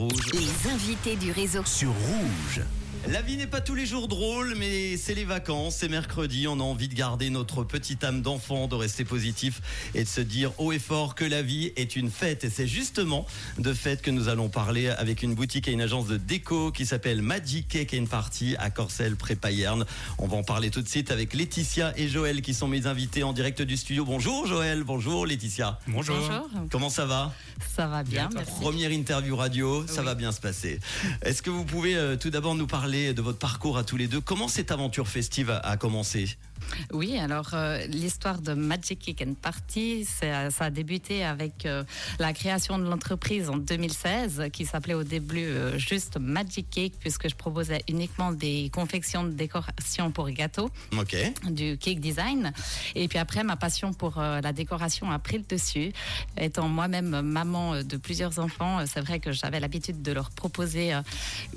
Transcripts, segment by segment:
Rouge. Les invités du réseau. Sur Rouge. La vie n'est pas tous les jours drôle, mais c'est les vacances, c'est mercredi, on a envie de garder notre petite âme d'enfant, de rester positif et de se dire haut et fort que la vie est une fête. Et c'est justement de fête que nous allons parler avec une boutique et une agence de déco qui s'appelle Magic Cake and Party à Corcelles, près Payerne. On va en parler tout de suite avec Laetitia et Joël qui sont mes invités en direct du studio. Bonjour Joël, bonjour Laetitia. Bonjour. Comment ça va? Ça va bien, merci. Première interview radio, ça va bien se passer. Est-ce que vous pouvez euh, tout d'abord nous parler de votre parcours à tous les deux. Comment cette aventure festive a, commencé? Oui, alors euh, l'histoire de Magic Cake and Party, ça a débuté avec euh, la création de l'entreprise en 2016 qui s'appelait au début euh, juste Magic Cake puisque je proposais uniquement des confections de décoration pour gâteaux, du cake design. Et puis après, ma passion pour la décoration a pris le dessus. Étant moi-même maman de plusieurs enfants, c'est vrai que j'avais l'habitude de leur proposer,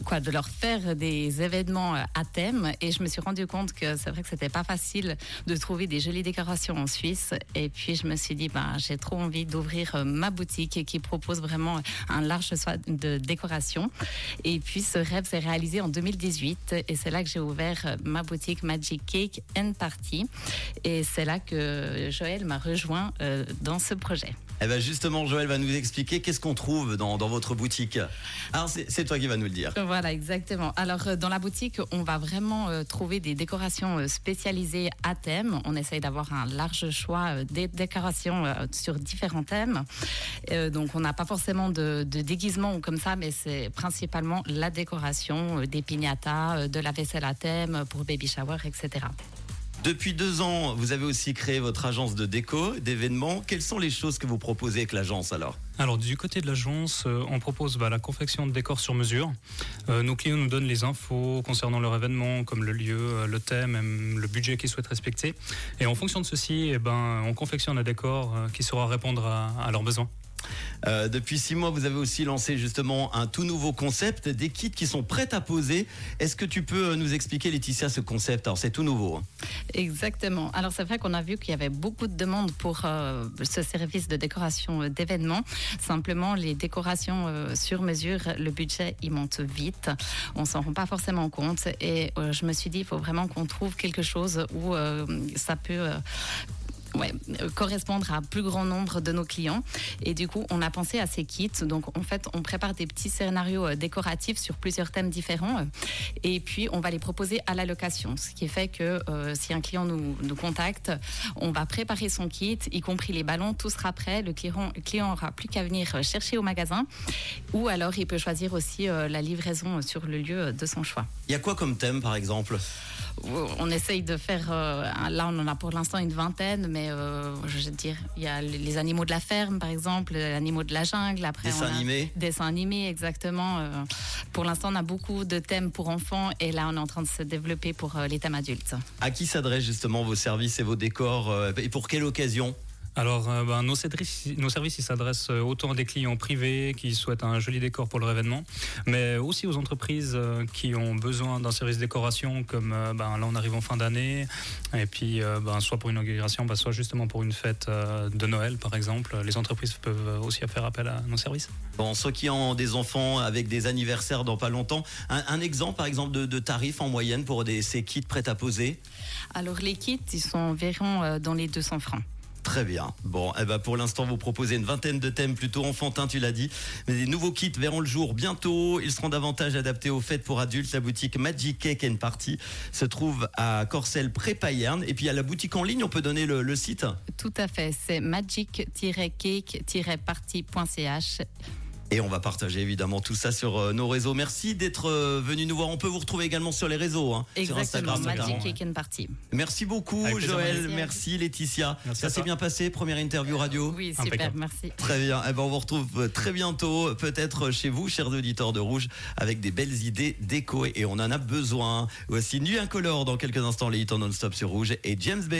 quoi, de leur faire des événements euh, à thème et je me suis rendu compte que c'est vrai que c'était pas facile de trouver des jolies décorations en Suisse. Et puis je me suis dit, ben, j'ai trop envie d'ouvrir euh, ma boutique qui propose vraiment un large choix de décoration. Et puis ce rêve s'est réalisé en 2018 et c'est là que j'ai ouvert euh, ma boutique Magic Cake and Party. Et c'est là que Joël m'a rejoint dans ce projet. Eh ben justement, Joël va nous expliquer qu'est-ce qu'on trouve dans, dans, votre boutique. Alors, c'est toi qui va nous le dire. Voilà, exactement. Alors, euh, dans la boutique, on va vraiment euh, trouver des décorations euh, à thème. On essaye d'avoir un large choix de décorations sur différents thèmes. donc, on n'a pas forcément de, de déguisement comme ça, mais c'est principalement la décoration des piñatas, de la vaisselle à thème pour baby shower, etc. Depuis deux ans, vous avez aussi créé votre agence de déco, d'événements. Quelles sont les choses que vous proposez avec l'agence alors Alors du côté de l'agence, euh, on propose bah, la confection de décors sur mesure. Euh, nos clients nous donnent les infos concernant leur événement, comme le lieu, euh, le thème, le budget qu'ils souhaitent respecter. Et en fonction de ceci, eh ben, on confectionne un décor qui saura répondre à leurs besoins. Euh, depuis six mois, vous avez aussi lancé justement un tout nouveau concept, des kits qui sont prêts à poser. Est-ce que tu peux nous expliquer, Laetitia, ce concept? Alors, c'est tout nouveau. Hein. Exactement. Alors, c'est vrai qu'on a vu qu'il y avait beaucoup de demandes pour euh, ce service de décoration euh, d'événements. Simplement, les décorations sur mesure, le budget, il monte vite. On s'en rend pas forcément compte. Et je me suis dit, il faut vraiment qu'on trouve quelque chose où ça peut ouais, euh, correspondre à un plus grand nombre de nos clients. Et du coup, on a pensé à ces kits. Donc, en fait, on prépare des petits scénarios euh, décoratifs sur plusieurs thèmes différents. Et puis, on va les proposer à la location. Ce qui fait que euh, si un client nous, nous, contacte, on va préparer son kit, y compris les ballons, tout sera prêt. Le client, le client aura plus qu'à venir chercher au magasin. Ou alors, il peut choisir aussi la livraison sur le lieu de son choix. Il y a quoi comme thème, par exemple? On essaye de faire. là, on en a pour l'instant une vingtaine, mais euh, je veux dire, il y a les animaux de la ferme, par exemple, les animaux de la jungle. Après, dessins animés. Dessins animés, exactement. Euh, pour l'instant, on a beaucoup de thèmes pour enfants et là, on est en train de se développer pour euh, les thèmes adultes. À qui s'adressent justement vos services et vos décors et pour quelle occasion? Alors, euh, ben, nos, services, nos services ils s'adressent euh, autant à des clients privés qui souhaitent un joli décor pour leur événement, mais aussi aux entreprises euh, qui ont besoin d'un service décoration, comme ben, là on arrive en fin d'année, et puis ben, soit pour une inauguration, ben, soit justement pour une fête de Noël par exemple. Les entreprises peuvent aussi faire appel à nos services. Bon, ceux qui ont des enfants avec des anniversaires dans pas longtemps, un, exemple par exemple de, de, tarifs en moyenne pour des, ces kits prêts à poser? Alors les kits, ils sont environ dans les 200 francs. Très bien. Bon, eh ben pour l'instant, vous proposez une vingtaine de thèmes plutôt enfantins, tu l'as dit. Mais des nouveaux kits verront le jour bientôt. Ils seront davantage adaptés aux fêtes pour adultes. La boutique Magic Cake and Party se trouve à Corcelles, pré Payerne. Et puis, à la boutique en ligne, on peut donner le site Tout à fait. C'est magic-cake-party.ch. Et on va partager évidemment tout ça sur euh, nos réseaux. Merci d'être euh, venu nous voir. On peut vous retrouver également sur les réseaux, hein, sur Instagram. Magic Cake and Party. Merci beaucoup Joël, merci, Laetitia. ça s'est bien passé, première interview radio Oui, super, merci. Très bien. Eh ben, on vous retrouve euh, très bientôt, peut-être chez vous, chers auditeurs de Rouge, avec des belles idées déco et on en a besoin. Voici Nuit Incolore dans quelques instants, les hits en non-stop sur Rouge et James Bay.